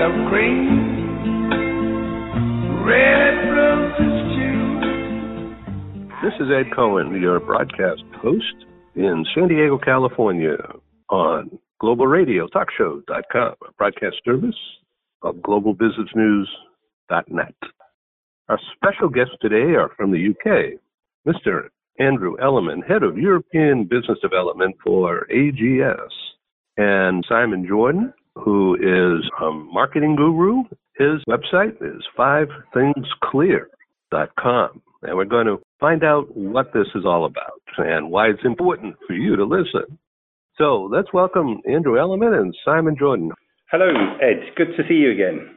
of green, red roses too. This is Ed Cohen, your broadcast host in San Diego, California on Global Radio Talkshow.com, a broadcast service of globalbusinessnews.net. Our special guests today are from the UK, Mr. Andrew Elliman, Head of European Business Development for AGS, and Simon Jordan, who is a marketing guru. His website is fivethingsclear.com. And we're going to find out what this is all about and why it's important for you to listen. So let's welcome Andrew Elliman and Simon Jordan. Hello, Ed. Good to see you again.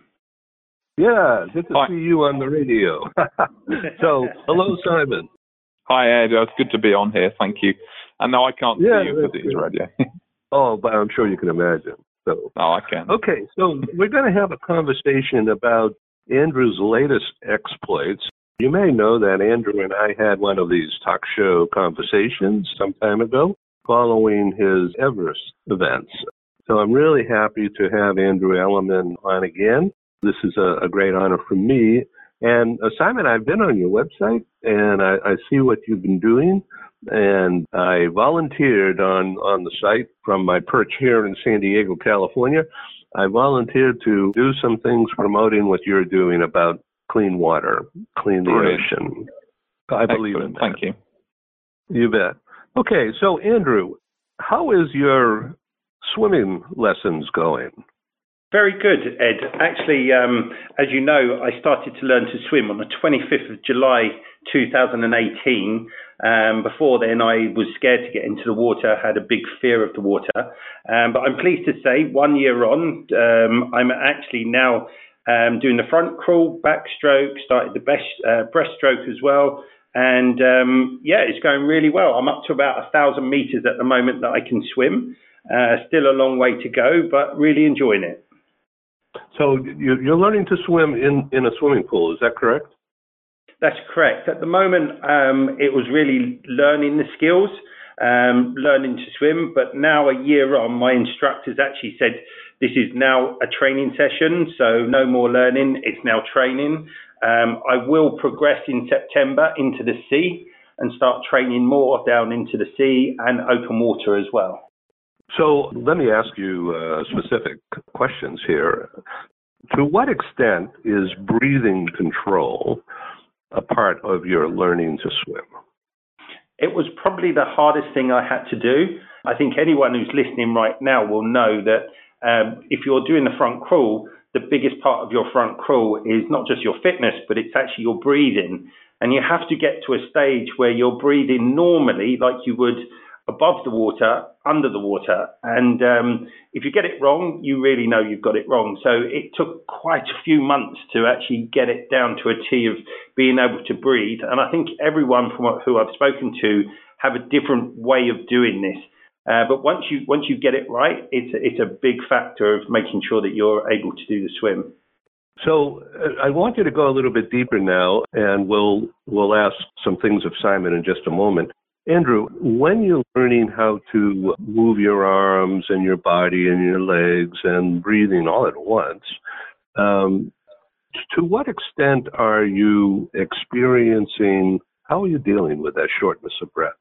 Yeah, good to Hi. see you on the radio. so, hello, Simon. Hi, Ed. It's good to be on here. Thank you. And no, I can't Yeah, see you because that's it's radio. Oh, but I'm sure you can imagine. So, no, I can. okay, so we're going to have a conversation about Andrew's latest exploits. You may know that Andrew and I had one of these talk show conversations some time ago following his Everest events. So I'm really happy to have Andrew Elliman on again. This is a, a great honor for me. And uh, Simon, I've been on your website and I, I see what you've been doing. And I volunteered on, on the site from my perch here in San Diego, California. I volunteered to do some things promoting what you're doing about clean water, clean the Brilliant. ocean. I believe in that. Thank you. You bet. Okay, so Andrew, how is your swimming lessons going? Very good, Ed. Actually, um, as you know, I started to learn to swim on the 25th of July 2018. Um, before then, I was scared to get into the water, had a big fear of the water. Um, but I'm pleased to say, one year on, um, I'm actually now um, doing the front crawl, backstroke, started the best, uh, breaststroke as well. And um, yeah, it's going really well. I'm up to about a thousand meters at the moment that I can swim. Uh, still a long way to go, but really enjoying it. So you- you're learning to swim in, in a swimming pool, is that correct? That's correct. At the moment, um, it was really learning the skills, um, learning to swim. But now, a year on, my instructors actually said this is now a training session, so no more learning. It's now training. Um, I will progress in September into the sea and start training more down into the sea and open water as well. So let me ask you uh, specific questions here. To what extent is breathing control a part of your learning to swim? It was probably the hardest thing I had to do. I think anyone who's listening right now will know that um, if you're doing the front crawl, the biggest part of your front crawl is not just your fitness, but it's actually your breathing. And you have to get to a stage where you're breathing normally, like you would above the water, under the water. And um, if you get it wrong, you really know you've got it wrong. So it took quite a few months to actually get it down to a T of being able to breathe. And I think everyone from who I've spoken to have a different way of doing this. Uh, but once you once you get it right, it's a, it's a big factor of making sure that you're able to do the swim. So uh, I want you to go a little bit deeper now, and we'll we'll ask some things of Simon in just a moment. Andrew, when you're learning how to move your arms and your body and your legs and breathing all at once, um, to what extent are you experiencing? How are you dealing with that shortness of breath?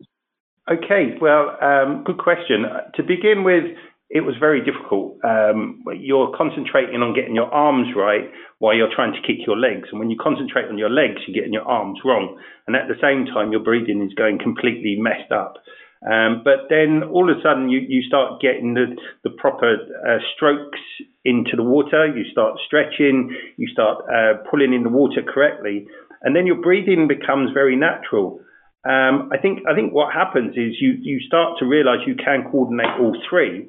Okay, well, um, good question. To begin with, it was very difficult. Um, you're concentrating on getting your arms right while you're trying to kick your legs. And when you concentrate on your legs, you're getting your arms wrong. And at the same time, your breathing is going completely messed up. Um, but then all of a sudden, you, you start getting the, the proper uh, strokes into the water. You start stretching. You start uh, pulling in the water correctly. And then your breathing becomes very natural. Um, I think I think what happens is you you start to realize you can coordinate all three,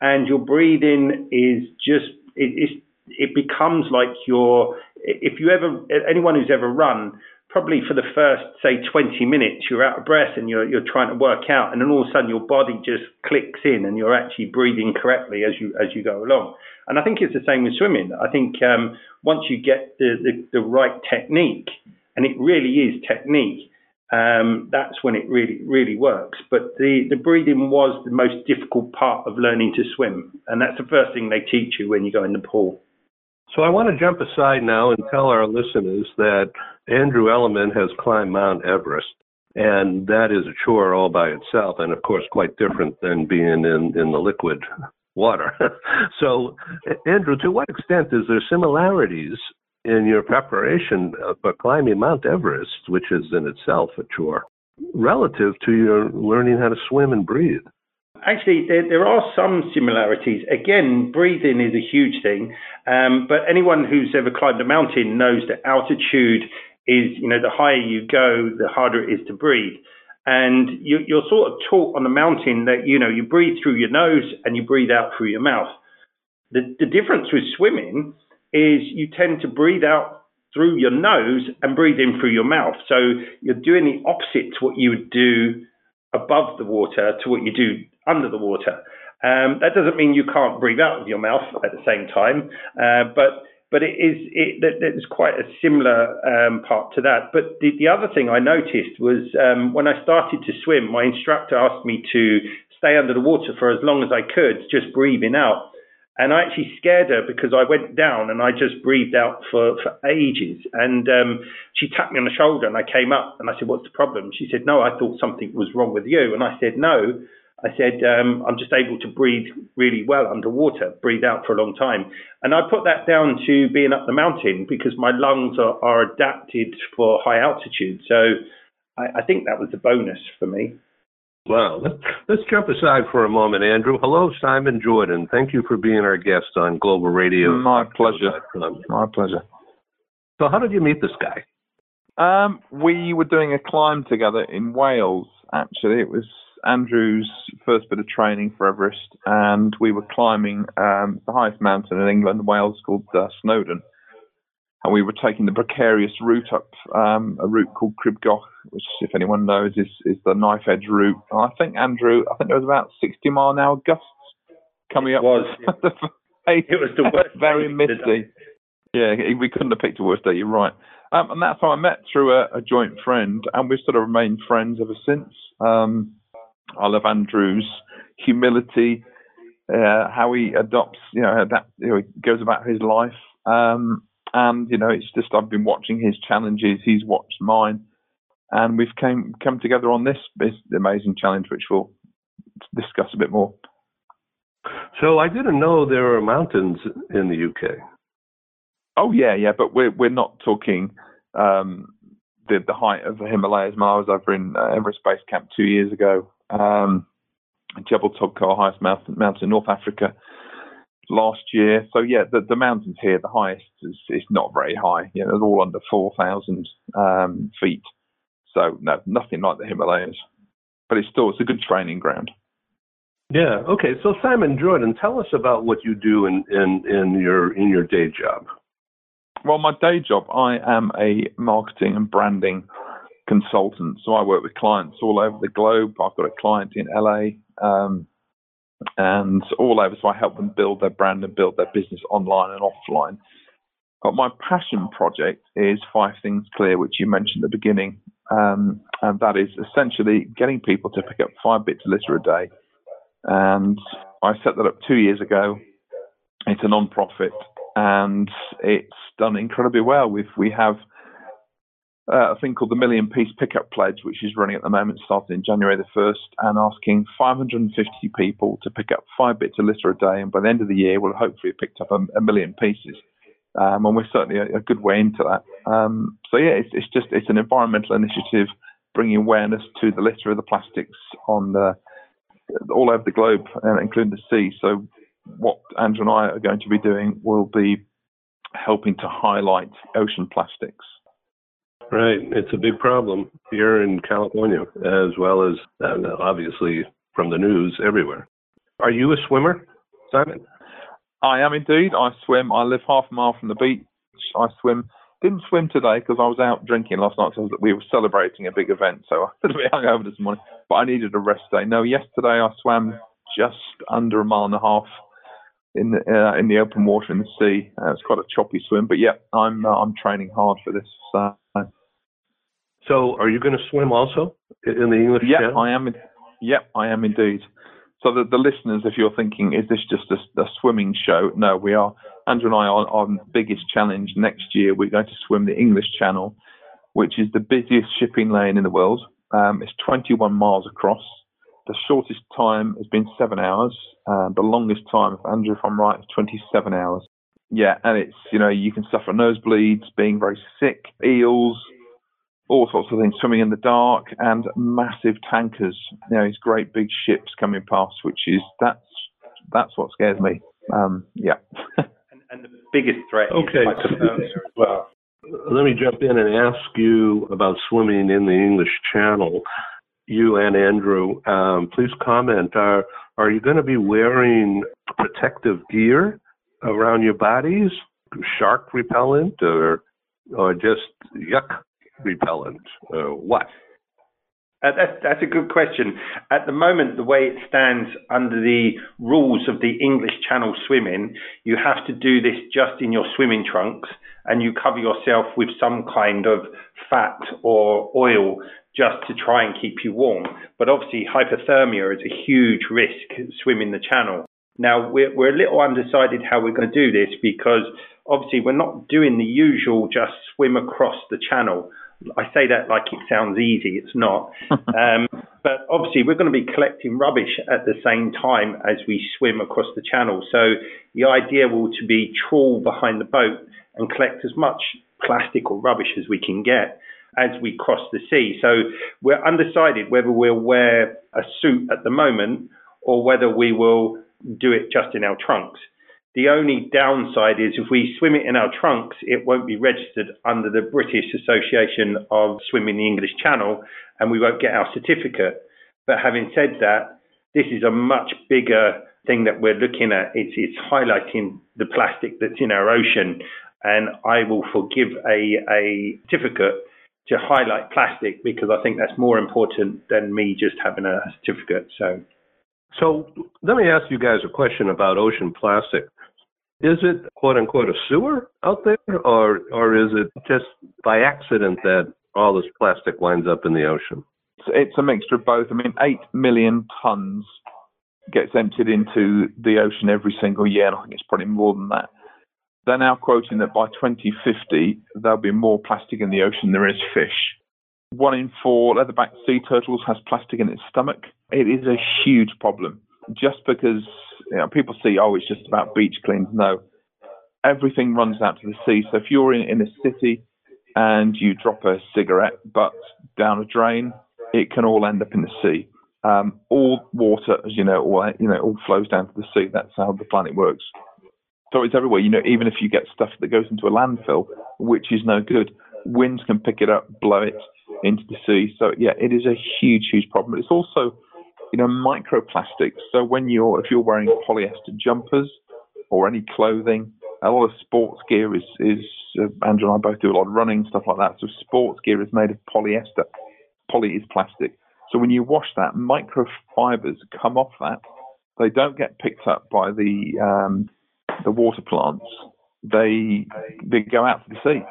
and your breathing is just it it becomes like your if you ever anyone who's ever run probably for the first say 20 minutes you're out of breath and you're you're trying to work out and then all of a sudden your body just clicks in and you're actually breathing correctly as you as you go along. And I think it's the same with swimming. I think um, once you get the, the the right technique and it really is technique um, that's when it really really works. But the the breathing was the most difficult part of learning to swim, and that's the first thing they teach you when you go in the pool. So I want to jump aside now and tell our listeners that Andrew Elliman has climbed Mount Everest, and that is a chore all by itself, and of course quite different than being in, in the liquid water. so, Andrew, to what extent is there similarities in your preparation for climbing Mount Everest, which is in itself a chore, relative to your learning how to swim and breathe? Actually, there, there are some similarities. Again, breathing is a huge thing, um, but anyone who's ever climbed a mountain knows that altitude is, you know, the higher you go, the harder it is to breathe. And you, you're sort of taught on the mountain that, you know, you breathe through your nose and you breathe out through your mouth. The, the difference with swimming is you tend to breathe out through your nose and breathe in through your mouth. So you're doing the opposite to what you would do above the water to what you do under the water. Um, that doesn't mean you can't breathe out of your mouth at the same time, uh, but but it is it, there's quite a similar um, part to that. But the, the other thing I noticed was um, when I started to swim, my instructor asked me to stay under the water for as long as I could, just breathing out. And I actually scared her because I went down and I just breathed out for, for ages. And um, she tapped me on the shoulder and I came up and I said, What's the problem? She said, No, I thought something was wrong with you. And I said, No. I said, um, I'm just able to breathe really well underwater, breathe out for a long time. And I put that down to being up the mountain because my lungs are, are adapted for high altitude. So I, I think that was a bonus for me. Wow. Let's jump aside for a moment, Andrew. Hello, Simon Jordan. Thank you for being our guest on Global Radio. My pleasure. My pleasure. So, how did you meet this guy? Um, we were doing a climb together in Wales. Actually, it was Andrew's first bit of training for Everest, and we were climbing um, the highest mountain in England, Wales, called uh, Snowdon. And we were taking the precarious route up um, a route called Crib Goch, which, if anyone knows, is, is the knife edge route. And I think Andrew, I think there was about 60 mile an hour gusts coming up. It was. it was the worst. Very misty. Yeah, we couldn't have picked a worse day. You're right. Um, and that's how I met through a, a, joint friend, and we've sort of remained friends ever since. Um, I love Andrew's humility, uh, how he adopts, you know, that you know, goes about his life. Um, and you know, it's just I've been watching his challenges, he's watched mine, and we've came come together on this, this amazing challenge, which we'll discuss a bit more. So I didn't know there are mountains in the UK. Oh yeah, yeah, but we're we're not talking um, the the height of the Himalayas. I was over in uh, Everest Base Camp two years ago, um, Jebel highest mountain, mountain in North Africa last year. So yeah, the, the mountains here, the highest is, is not very high. You know, they're all under 4,000 um, feet. So no, nothing like the Himalayas. But it's still it's a good training ground. Yeah. Okay. So Simon Jordan, tell us about what you do in, in, in your in your day job. Well, my day job, I am a marketing and branding consultant. So I work with clients all over the globe. I've got a client in LA um, and all over. So I help them build their brand and build their business online and offline. But my passion project is Five Things Clear, which you mentioned at the beginning. Um, and that is essentially getting people to pick up five bits a litre a day. And I set that up two years ago. It's a non-profit and it's done incredibly well. We've, we have uh, a thing called the Million Piece Pickup Pledge, which is running at the moment, starting in January the 1st, and asking 550 people to pick up five bits of litter a day. And by the end of the year, we'll hopefully have picked up a, a million pieces. Um, and we're certainly a, a, good way into that. Um, so yeah, it's, it's, just it's an environmental initiative bringing awareness to the litter of the plastics on the, all over the globe, uh, including the sea. So what Andrew and I are going to be doing will be helping to highlight ocean plastics Right. It's a big problem here in California, as well as uh, obviously from the news everywhere. Are you a swimmer, Simon? I am indeed. I swim. I live half a mile from the beach. I swim. Didn't swim today because I was out drinking last night. So we were celebrating a big event, so I a bit hungover this morning. But I needed a rest day. No, yesterday I swam just under a mile and a half in the uh, in the open water in the sea. Uh, it's quite a choppy swim, but yeah, I'm uh, I'm training hard for this. Uh, so, are you going to swim also in the English yeah, Channel? I am. In, yeah, I am indeed. So, the, the listeners, if you're thinking, is this just a, a, swimming show? No, we are Andrew and I, our, our biggest challenge next year, we're going to swim the English Channel, which is the busiest shipping lane in the world. Um, it's 21 miles across. The shortest time has been seven hours. Uh, the longest time, if Andrew, if I'm right, is 27 hours. Yeah, and it's, you know, you can suffer nosebleeds, being very sick, eels, all sorts of things, swimming in the dark, and massive tankers. You know, these great big ships coming past, which is, that's, that's what scares me. Um, yeah. and, and, the biggest threat okay. is hypothermia as well. Let me jump in and ask you about swimming in the English Channel. You and Andrew, um, please comment. Are are you going to be wearing protective gear around your bodies, shark repellent, or or just yuck repellent? Uh, what? Uh, that's, that's a good question. At the moment, the way it stands under the rules of the English Channel swimming, you have to do this just in your swimming trunks and you cover yourself with some kind of fat or oil just to try and keep you warm. But obviously, hypothermia is a huge risk swimming the channel. Now, we're, we're a little undecided how we're going to do this because obviously we're not doing the usual just swim across the channel. I say that like it sounds easy. It's not. um, but obviously, we're going to be collecting rubbish at the same time as we swim across the channel. So the idea will to be trawl behind the boat and collect as much plastic or rubbish as we can get as we cross the sea. So we're undecided whether we'll wear a suit at the moment or whether we will do it just in our trunks. The only downside is if we swim it in our trunks, it won't be registered under the British Association of Swimming the English Channel and we won't get our certificate. But having said that, this is a much bigger thing that we're looking at. It's, it's highlighting the plastic that's in our ocean. And I will forgive a, a certificate to highlight plastic because I think that's more important than me just having a certificate. So, so let me ask you guys a question about ocean plastic. Is it quote unquote a sewer out there, or or is it just by accident that all this plastic winds up in the ocean? It's a mixture of both. I mean, eight million tons gets emptied into the ocean every single year, and I think it's probably more than that. They're now quoting that by 2050 there'll be more plastic in the ocean than there is fish. One in four leatherback sea turtles has plastic in its stomach. It is a huge problem. Just because you know, people see, oh, it's just about beach cleans. No, everything runs out to the sea. So if you're in, in a city and you drop a cigarette butt down a drain, it can all end up in the sea. Um, all water, as you know, all you know, all flows down to the sea. That's how the planet works. So it's everywhere. You know, even if you get stuff that goes into a landfill, which is no good, winds can pick it up, blow it into the sea. So yeah, it is a huge, huge problem. It's also you know, microplastics. So when you're, if you're wearing polyester jumpers or any clothing, a lot of sports gear is, is uh, Andrew and I both do a lot of running, stuff like that. So sports gear is made of polyester. Poly is plastic. So when you wash that, microfibers come off that. They don't get picked up by the um, the water plants. They they go out to the sea.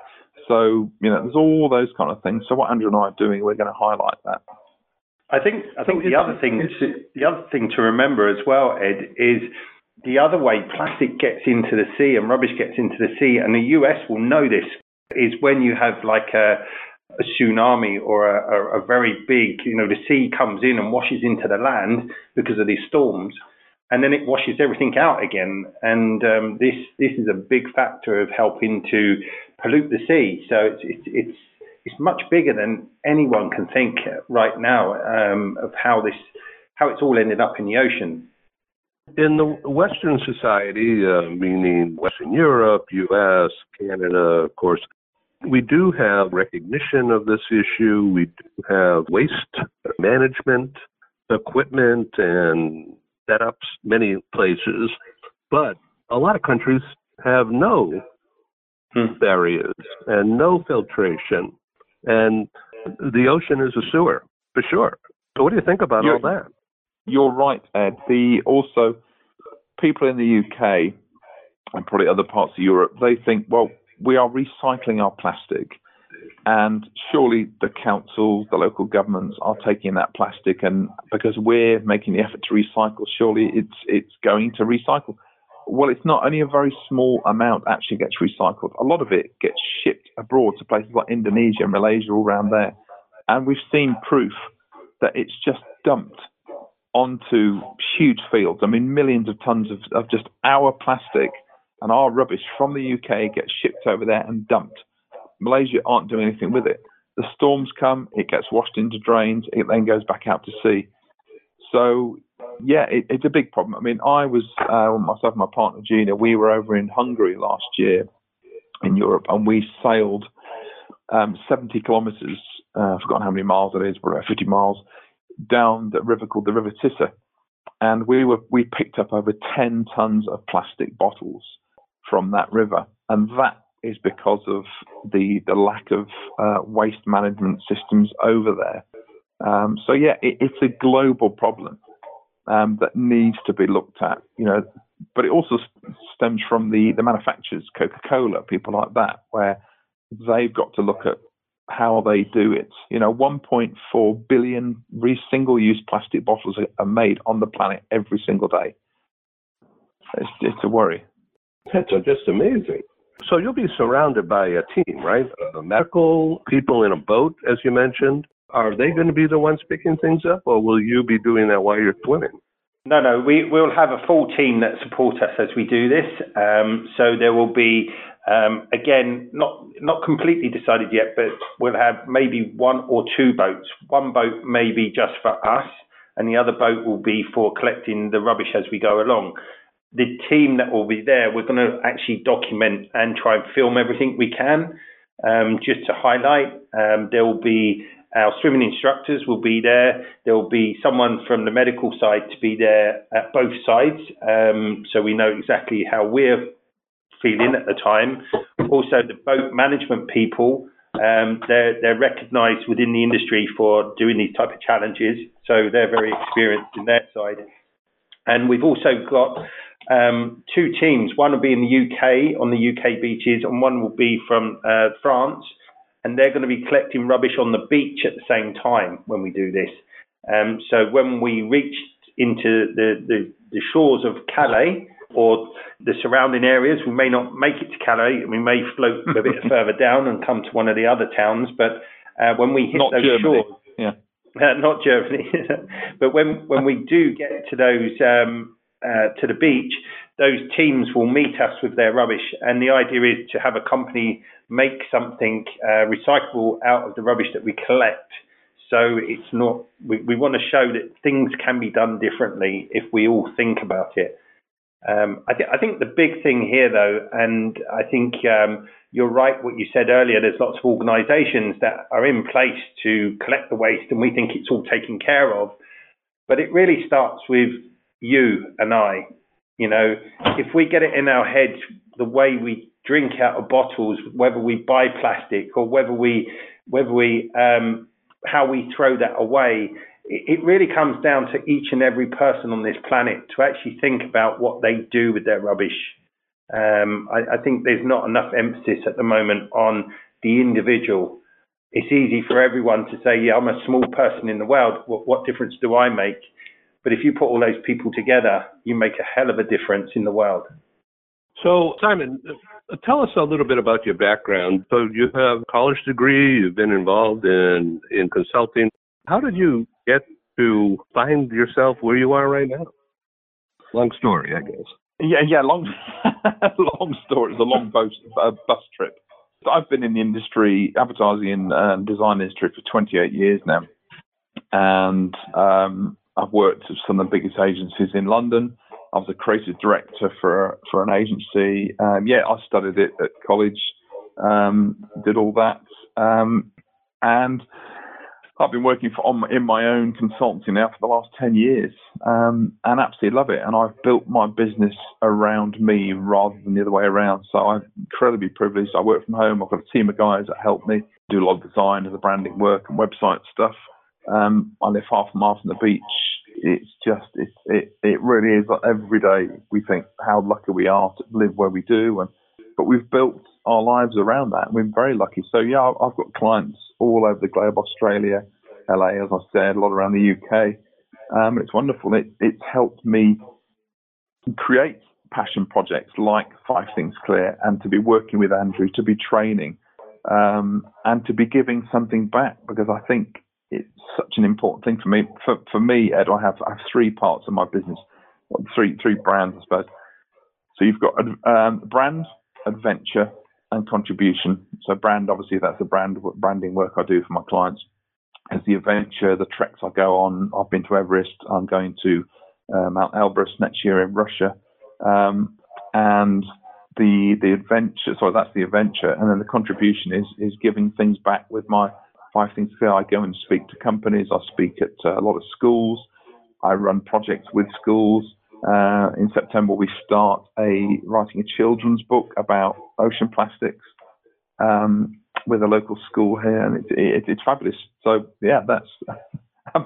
So you know, there's all those kind of things. So what Andrew and I are doing, we're going to highlight that. I think I think the other thing to, the other thing to remember as well, Ed, is the other way plastic gets into the sea and rubbish gets into the sea, and the US will know this is when you have like a, a tsunami or a, a, a very big, you know, the sea comes in and washes into the land because of these storms, and then it washes everything out again. And um, this this is a big factor of helping to pollute the sea. So it's it's, it's it's much bigger than anyone can think right now um, of how this how it's all ended up in the ocean. In the Western society, uh, meaning Western Europe, U.S., Canada, of course, we do have recognition of this issue. We do have waste management equipment and setups many places, but a lot of countries have no hmm. barriers and no filtration and the ocean is a sewer for sure. So what do you think about you're, all that? You're right, Ed. The also people in the UK and probably other parts of Europe, they think, well, we are recycling our plastic. And surely the councils, the local governments are taking that plastic, and because we're making the effort to recycle, surely it's it's going to recycle. Well, it's not only a very small amount actually gets recycled. A lot of it gets shipped abroad to places like Indonesia, Malaysia, all around there. And we've seen proof that it's just dumped onto huge fields. I mean, millions of tons of, of just our plastic and our rubbish from the UK gets shipped over there and dumped. Malaysia aren't doing anything with it. The storms come, it gets washed into drains, it then goes back out to sea. So yeah, it, it's a big problem. I mean, I was uh, myself and my partner Gina. We were over in Hungary last year in Europe, and we sailed um, 70 kilometres. Uh, I've forgotten how many miles it is, but about 50 miles down the river called the River Tisza, and we were we picked up over 10 tons of plastic bottles from that river, and that is because of the the lack of uh, waste management systems over there. Um, so yeah, it, it's a global problem um, that needs to be looked at. You know, but it also stems from the the manufacturers, Coca-Cola, people like that, where they've got to look at how they do it. You know, 1.4 billion re- single-use plastic bottles are made on the planet every single day. It's, it's a worry. That's just amazing. So you'll be surrounded by a team, right? Uh, medical people in a boat, as you mentioned. Are they going to be the ones picking things up, or will you be doing that while you're swimming? No, no, we will have a full team that support us as we do this. Um, so there will be, um, again, not not completely decided yet, but we'll have maybe one or two boats. One boat may be just for us, and the other boat will be for collecting the rubbish as we go along. The team that will be there, we're going to actually document and try and film everything we can, um, just to highlight. Um, there will be our swimming instructors will be there. There will be someone from the medical side to be there at both sides, um, so we know exactly how we're feeling at the time. Also, the boat management people, um, they're they're recognised within the industry for doing these type of challenges, so they're very experienced in their side. And we've also got um, two teams. One will be in the UK on the UK beaches, and one will be from uh, France and they're going to be collecting rubbish on the beach at the same time when we do this. Um, so when we reach into the, the, the, shores of Calais or the surrounding areas, we may not make it to Calais. We may float a bit further down and come to one of the other towns. But uh, when we hit not those Germany. shores, yeah. Uh, not Germany, but when when we do get to those um, uh, to the beach, those teams will meet us with their rubbish. And the idea is to have a company make something uh, recyclable out of the rubbish that we collect. So it's not, we, we want to show that things can be done differently if we all think about it. Um, I, th- I, think the big thing here, though, and I think um, you're right what you said earlier, there's lots of organisations that are in place to collect the waste, and we think it's all taken care of. But it really starts with you and I. You know, if we get it in our heads the way we drink out of bottles, whether we buy plastic or whether we whether we um, how we throw that away, it, really comes down to each and every person on this planet to actually think about what they do with their rubbish. Um, I, I think there's not enough emphasis at the moment on the individual. It's easy for everyone to say, "Yeah, I'm a small person in the world. What, what difference do I make?" But if you put all those people together, you make a hell of a difference in the world. So, Simon, uh, tell us a little bit about your background. So, you have a college degree, you've been involved in, in consulting. How did you get to find yourself where you are right now? Long story, I guess. Yeah, yeah, long, long story. It's a long bus, uh, bus trip. I've been in the industry, advertising and design industry for 28 years now, and um, I've worked with some of the biggest agencies in London. I was a creative director for for an agency. Um, yeah, I studied it at college, um, did all that, um, and I've been working for on, in my own consultancy now for the last ten years, um, and absolutely love it. And I've built my business around me rather than the other way around. So I'm incredibly privileged. I work from home. I've got a team of guys that help me do a lot of design and the branding work and website stuff. Um, I live half a mile from the beach. It's just, it's, it, it really is like every day we think how lucky we are to live where we do. And, but we've built our lives around that. We're very lucky. So yeah, I've got clients all over the globe, Australia, LA, as I said, a lot around the UK. Um, it's wonderful. It, it's helped me create passion projects like Five Things Clear and to be working with Andrew, to be training, um, and to be giving something back because I think it's such an important thing for me. For, for me, Ed, I have, I have three parts of my business, three three brands, I suppose. So you've got um, brand, adventure, and contribution. So brand, obviously, that's the brand branding work I do for my clients. As the adventure, the treks I go on. I've been to Everest. I'm going to uh, Mount Elbrus next year in Russia, um, and the the adventure. Sorry, that's the adventure, and then the contribution is is giving things back with my five things. I go and speak to companies. I speak at uh, a lot of schools. I run projects with schools. Uh, in September, we start a writing a children's book about ocean plastics um, with a local school here, and it, it, it's fabulous. So yeah, that's a,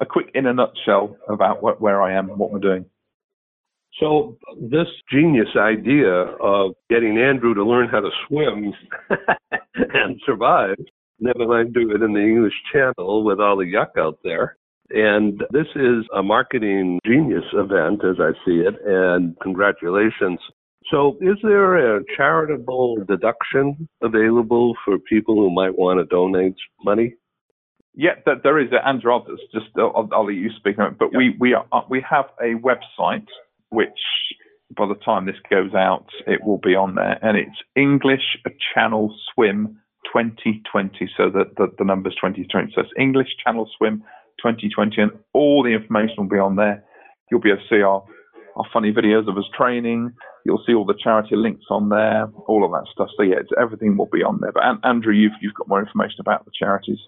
a, quick in a nutshell about what, where I am and what we're doing. So this genius idea of getting Andrew to learn how to swim and survive, never mind do it in the English Channel with all the yuck out there, and this is a marketing genius event as I see it, and congratulations. So, is there a charitable deduction available for people who might want to donate money? Yeah, there is. Uh, Andrew, I'll just I'll, let you speak. But we we are, uh, we have a website which, by the time this goes out, it will be on there, and it's English Channel Swim 2020. So that the, the numbers 2020. So it's English Channel Swim 2020, and all the information will be on there. You'll be able to see our, our funny videos of us training. You'll see all the charity links on there, all of that stuff. So yeah, everything will be on there. But Andrew, you've you've got more information about the charities.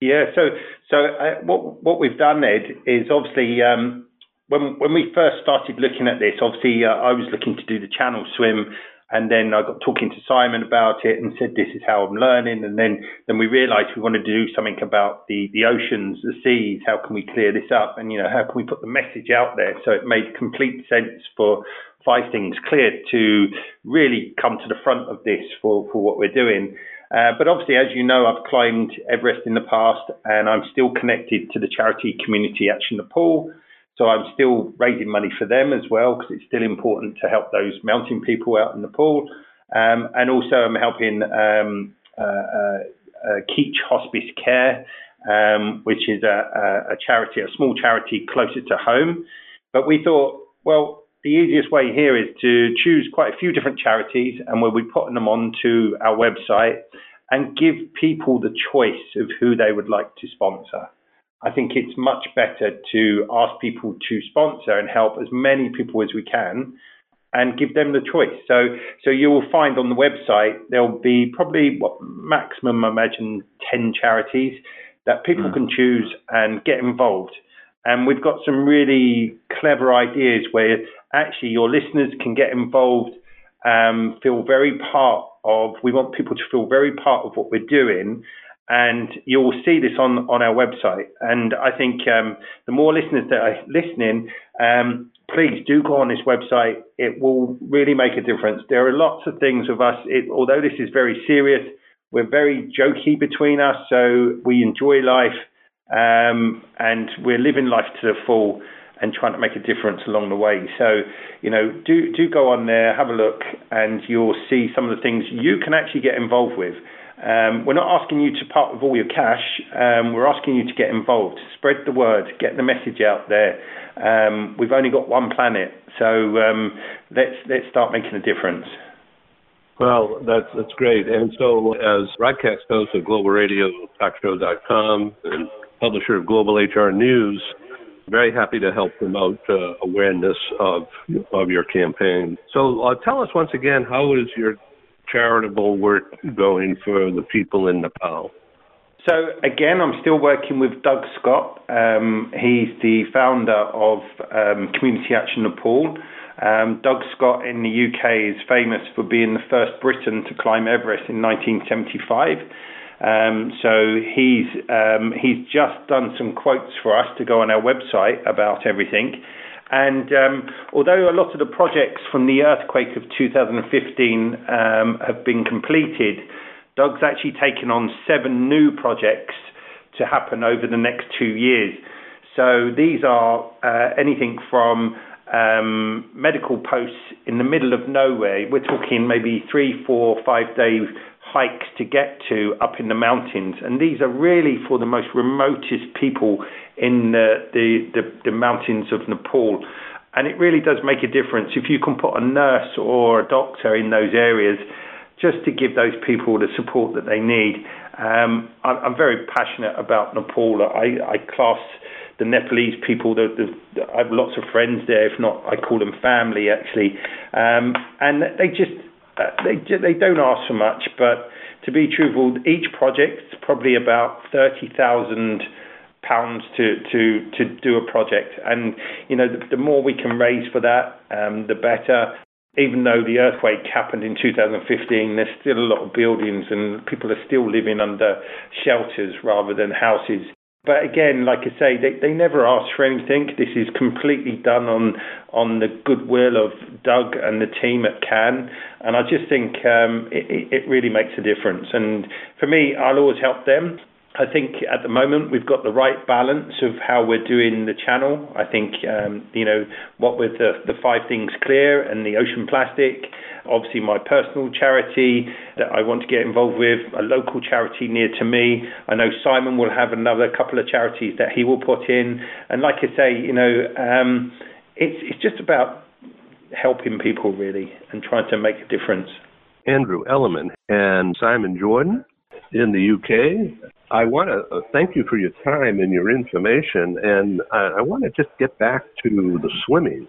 Yeah. So so uh, what what we've done, Ed, is obviously um, when when we first started looking at this, obviously uh, I was looking to do the channel swim and then I got talking to Simon about it and said, this is how I'm learning. And then, then we realized we wanted to do something about the, the oceans, the seas. How can we clear this up? And, you know, how can we put the message out there? So it made complete sense for Five Things Clear to really come to the front of this for, for what we're doing. Uh, but obviously, as you know, I've climbed Everest in the past and I'm still connected to the charity Community Action Nepal. So I'm still raising money for them as well because it's still important to help those mountain people out in Nepal. Um, and also I'm helping um, uh, uh, uh, Hospice Care, um, which is a, a, charity, a small charity closer to home. But we thought, well, the easiest way here is to choose quite a few different charities and we'll be putting them onto our website and give people the choice of who they would like to sponsor. I think it's much better to ask people to sponsor and help as many people as we can and give them the choice. So, so you will find on the website there'll be probably what maximum, I imagine, ten charities that people mm. can choose and get involved. And we've got some really clever ideas where actually your listeners can get involved, um, feel very part of. We want people to feel very part of what we're doing, and you'll see this on, on our website. And I think um, the more listeners that are listening, um, please do go on this website. It will really make a difference. There are lots of things of us, it, although this is very serious, we're very jokey between us, so we enjoy life um, and we're living life to the full and trying to make a difference along the way. So, you know, do do go on there, have a look, and you'll see some of the things you can actually get involved with. Um, we're not asking you to part with all your cash. Um, we're asking you to get involved, spread the word, get the message out there. Um, we've only got one planet, so um, let's let's start making a difference. Well, that's that's great. And so, as broadcast host of Global Radio Talkshow.com and publisher of Global HR News, very happy to help promote uh, awareness of of your campaign. So, uh, tell us once again, how is your charitable work going for the people in Nepal? So again, I'm still working with Doug Scott. Um, he's the founder of um, Community Action Nepal. Um, Doug Scott in the UK is famous for being the first Briton to climb Everest in 1975. Um, so he's um, he's just done some quotes for us to go on our website about everything. And um, although a lot of the projects from the earthquake of 2015 um, have been completed, Doug's actually taken on seven new projects to happen over the next two years. So these are uh, anything from um, medical posts in the middle of nowhere. We're talking maybe three, four, five day hikes to get to up in the mountains, and these are really for the most remotest people in the, the, the, the mountains of Nepal. And it really does make a difference if you can put a nurse or a doctor in those areas just to give those people the support that they need. Um, I'm, I'm, very passionate about Nepal. I, I class the Nepalese people. The, the, I have lots of friends there. If not, I call them family actually. Um, and they just they they don't ask for much. But to be truthful, each project's probably about thirty thousand pounds to do a project. And you know, the, the more we can raise for that, um, the better even though the earthquake happened in 2015, there's still a lot of buildings and people are still living under shelters rather than houses. But again, like I say, they, they never ask for anything. This is completely done on on the goodwill of Doug and the team at CAN, and I just think um, it, it really makes a difference. And for me, I'll always help them. I think at the moment we've got the right balance of how we're doing the channel. I think um, you know what with the, five things clear and the ocean plastic. Obviously, my personal charity that I want to get involved with, a local charity near to me. I know Simon will have another couple of charities that he will put in. And like I say, you know, um, it's it's just about helping people really and trying to make a difference. Andrew Elliman and Simon Jordan in the UK. I want to uh, thank you for your time and your information, and I, I want to just get back to the swimming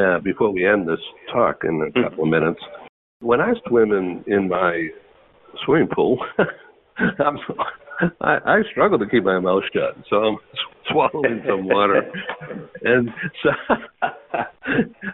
uh, before we end this talk in a mm. couple of minutes. When I swim in, in my swimming pool, I'm, I, I struggle to keep my mouth shut, so I'm swallowing some water, and so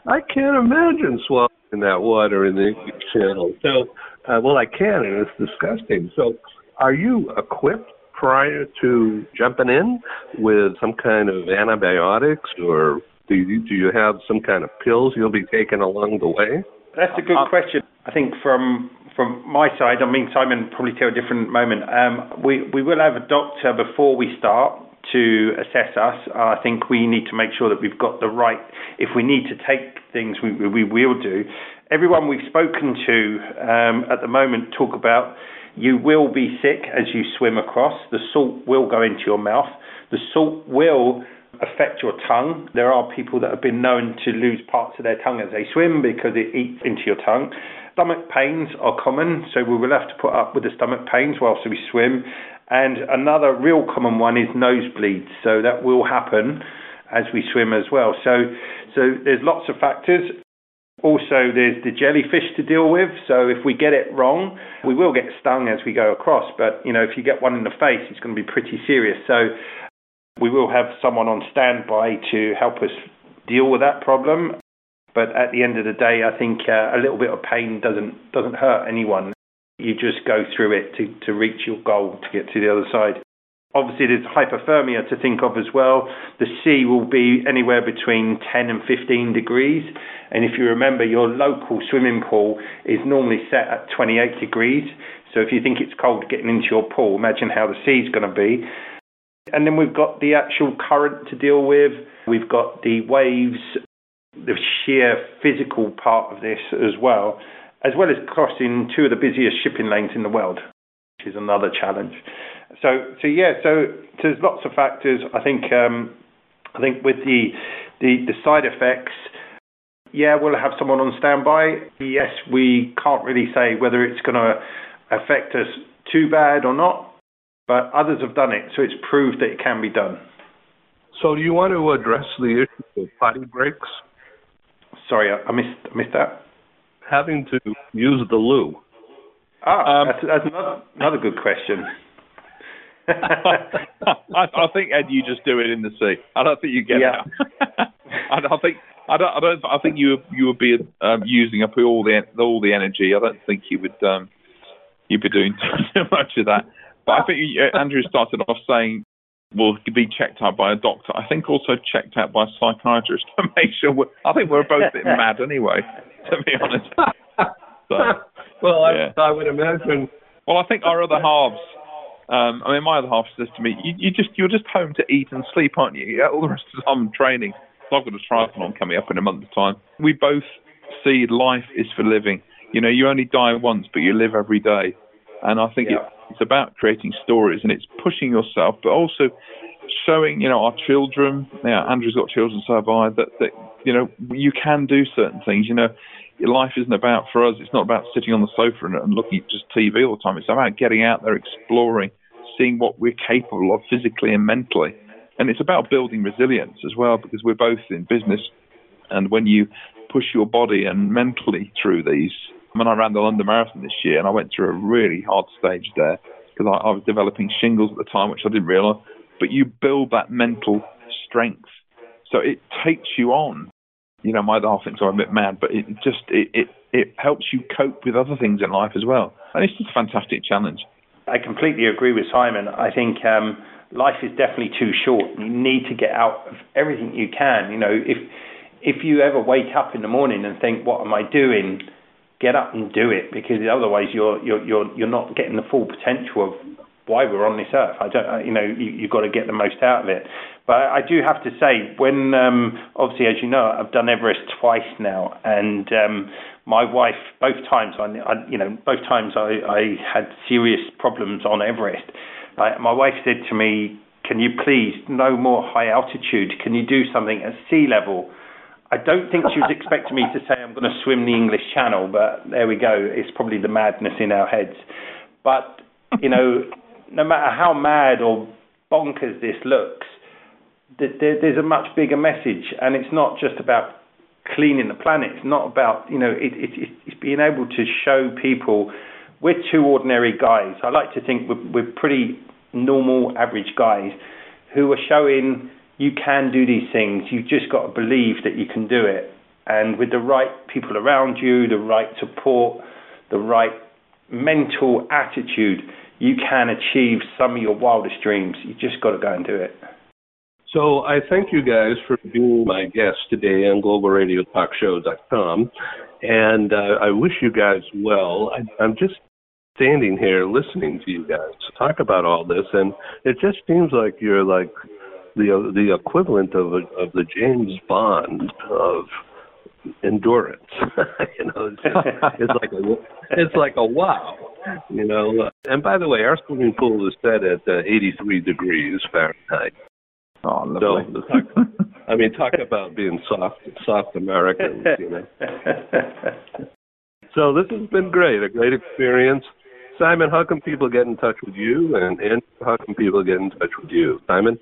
I can't imagine swallowing that water in the channel. So, uh, well, I can, and it's disgusting. So, are you equipped prior to jumping in with some kind of antibiotics or do you, do you have some kind of pills you'll be taking along the way? That's a good uh, question. I think from from my side, I mean Simon probably tell a different moment. Um, we we will have a doctor before we start to assess us. Uh, I think we need to make sure that we've got the right. If we need to take things, we we will do. Everyone we've spoken to um, at the moment talk about you will be sick as you swim across. The salt will go into your mouth. The salt will affect your tongue. There are people that have been known to lose parts of their tongue as they swim because it eats into your tongue. Stomach pains are common, so we will have to put up with the stomach pains whilst we swim. And another real common one is nosebleeds, so that will happen as we swim as well. So, so there's lots of factors. Also, there's the jellyfish to deal with. So if we get it wrong, we will get stung as we go across. But you know, if you get one in the face, it's going to be pretty serious. So we will have someone on standby to help us deal with that problem. But at the end of the day, I think uh, a little bit of pain doesn't doesn't hurt anyone. You just go through it to, to reach your goal to get to the other side. Obviously, there's hypothermia to think of as well. The sea will be anywhere between 10 and 15 degrees. And if you remember, your local swimming pool is normally set at 28 degrees. So if you think it's cold getting into your pool, imagine how the sea's going to be. And then we've got the actual current to deal with. We've got the waves, the sheer physical part of this as well, as well as crossing two of the busiest shipping lanes in the world, which is another challenge. So, so yeah, so, there's lots of factors. I think, um, I think with the, the, the side effects, yeah, we'll have someone on standby. Yes, we can't really say whether it's going to affect us too bad or not, but others have done it, so it's proved that it can be done. So, do you want to address the issue of potty breaks? Sorry, I missed I missed that. Having to use the loo. Ah, um, that's, that's another, another good question. I, I, think Ed, you just do it in the sea. I don't think you get yeah. out. I, I think I don't. I don't. I think you you would be um, using up all the all the energy. I don't think you would. Um, you'd be doing too much of that. But I think Andrew started off saying we'll be checked out by a doctor. I think also checked out by a psychiatrist to make sure. We're, I think we're both a bit mad anyway, to be honest. So, well, I, I would imagine. Well, I think our other halves um, I mean, my other half says to me, you, you just you're just home to eat and sleep, aren't you? Yeah, all the rest of the time training. I've got a triathlon coming up in a month's time. We both see life is for living. You know, you only die once, but you live every day. And I think Yeah. it, it's about creating stories and it's pushing yourself, but also showing, you know, our children. Yeah, Andrew's got children, so have I. That that you know, you can do certain things. You know, life isn't about for us. It's not about sitting on the sofa and, and looking at just TV all the time. It's about getting out there, exploring, seeing what we're capable of physically and mentally. And it's about building resilience as well, because we're both in business. And when you push your body and mentally through these, when I ran the London Marathon this year, and I went through a really hard stage there because I, I was developing shingles at the time, which I didn't realise. But you build that mental strength, so it takes you on. You know, my half thinks I'm a bit mad, but it just it, it it helps you cope with other things in life as well, and it's just a fantastic challenge. I completely agree with Simon. I think um, life is definitely too short. You need to get out of everything you can. You know, if if you ever wake up in the morning and think, "What am I doing?" Get up and do it, because otherwise you're you're you're you're not getting the full potential of why we're on this earth. I don't, you know, you, you've got to get the most out of it. But I do have to say, when um, obviously, as you know, I've done Everest twice now, and um, my wife, both times, I, I you know, both times I, I had serious problems on Everest. I, my wife said to me, "Can you please no more high altitude? Can you do something at sea level?" I don't think she was expecting me to say I'm going to swim the English Channel, but there we go. It's probably the madness in our heads. But you know, no matter how mad or bonkers this looks, th- there's a much bigger message, and it's not just about cleaning the planet. It's not about you know, it, it, it's being able to show people we're two ordinary guys. I like to think we're, we're pretty normal, average guys who are showing you can do these things. You've just got to believe that you can do it. And with the right people around you, the right support, the right mental attitude, you can achieve some of your wildest dreams. You just got to go and do it. So I thank you guys for being my guest today on GlobalRadioTalkShow.com, and uh, I wish you guys well. I, I'm just standing here listening to you guys talk about all this, and it just seems like you're like the the equivalent of a, of the James Bond of endurance. you know, it's, it's like a it's like a wow. You know, and by the way, our swimming pool is set at uh, 83 degrees Fahrenheit. Oh, So, lovely. I mean, talk about being soft, soft Americans, you know. So this has been great, a great experience. Simon, how can people get in touch with you? And Andrew, how can people get in touch with you? Simon?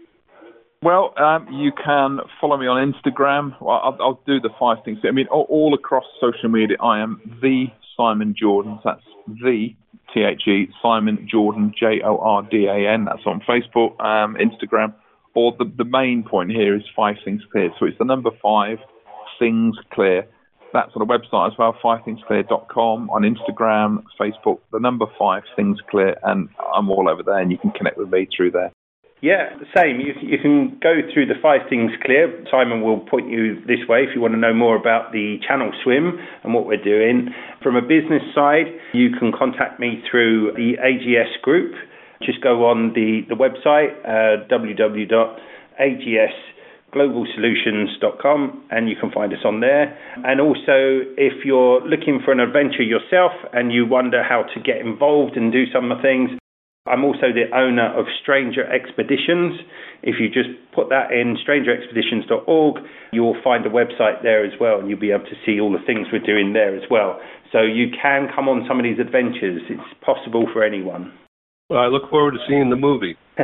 Well, um, you can follow me on Instagram. Well, I'll, I'll do the five things. I mean, all, all across social media, I am the Simon Jordan. That's the T H E Simon Jordan J O R D A N. That's on Facebook, um, Instagram. Or the the main point here is five things clear. So it's the number five things clear. That's on the website as well, fivethingsclear.com, on Instagram, Facebook, the number five things clear, and I'm all over there, and you can connect with me through there. Yeah, same. You, you can go through the five things clear. Simon will point you this way if you want to know more about the channel swim and what we're doing. From a business side, you can contact me through the AGS group. Just go on the, the website, uh, www.agsglobalsolutions.com, and you can find us on there. And also, if you're looking for an adventure yourself and you wonder how to get involved and do some of the things, I'm also the owner of Stranger Expeditions. If you just put that in strangerexpeditions.org, you will find a website there as well, and you'll be able to see all the things we're doing there as well. So you can come on some of these adventures. It's possible for anyone. Well, I look forward to seeing the movie.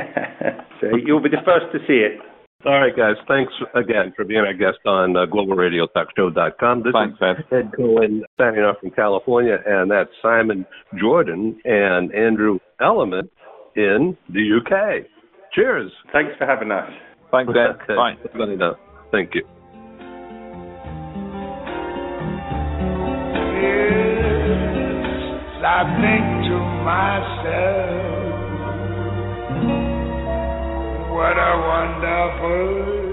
so you'll be the first to see it. All right, guys. Thanks again for being our guest on uh, GlobalRadioTalkShow.com. This Thanks, Ed. is Ed Cohen signing off from California, and that's Simon Jordan and Andrew Element in the UK. Cheers. Thanks for having us. Thanks, Ed. Okay. Bye. Everybody know. Thank you. Yes, I think to myself, what a wonderful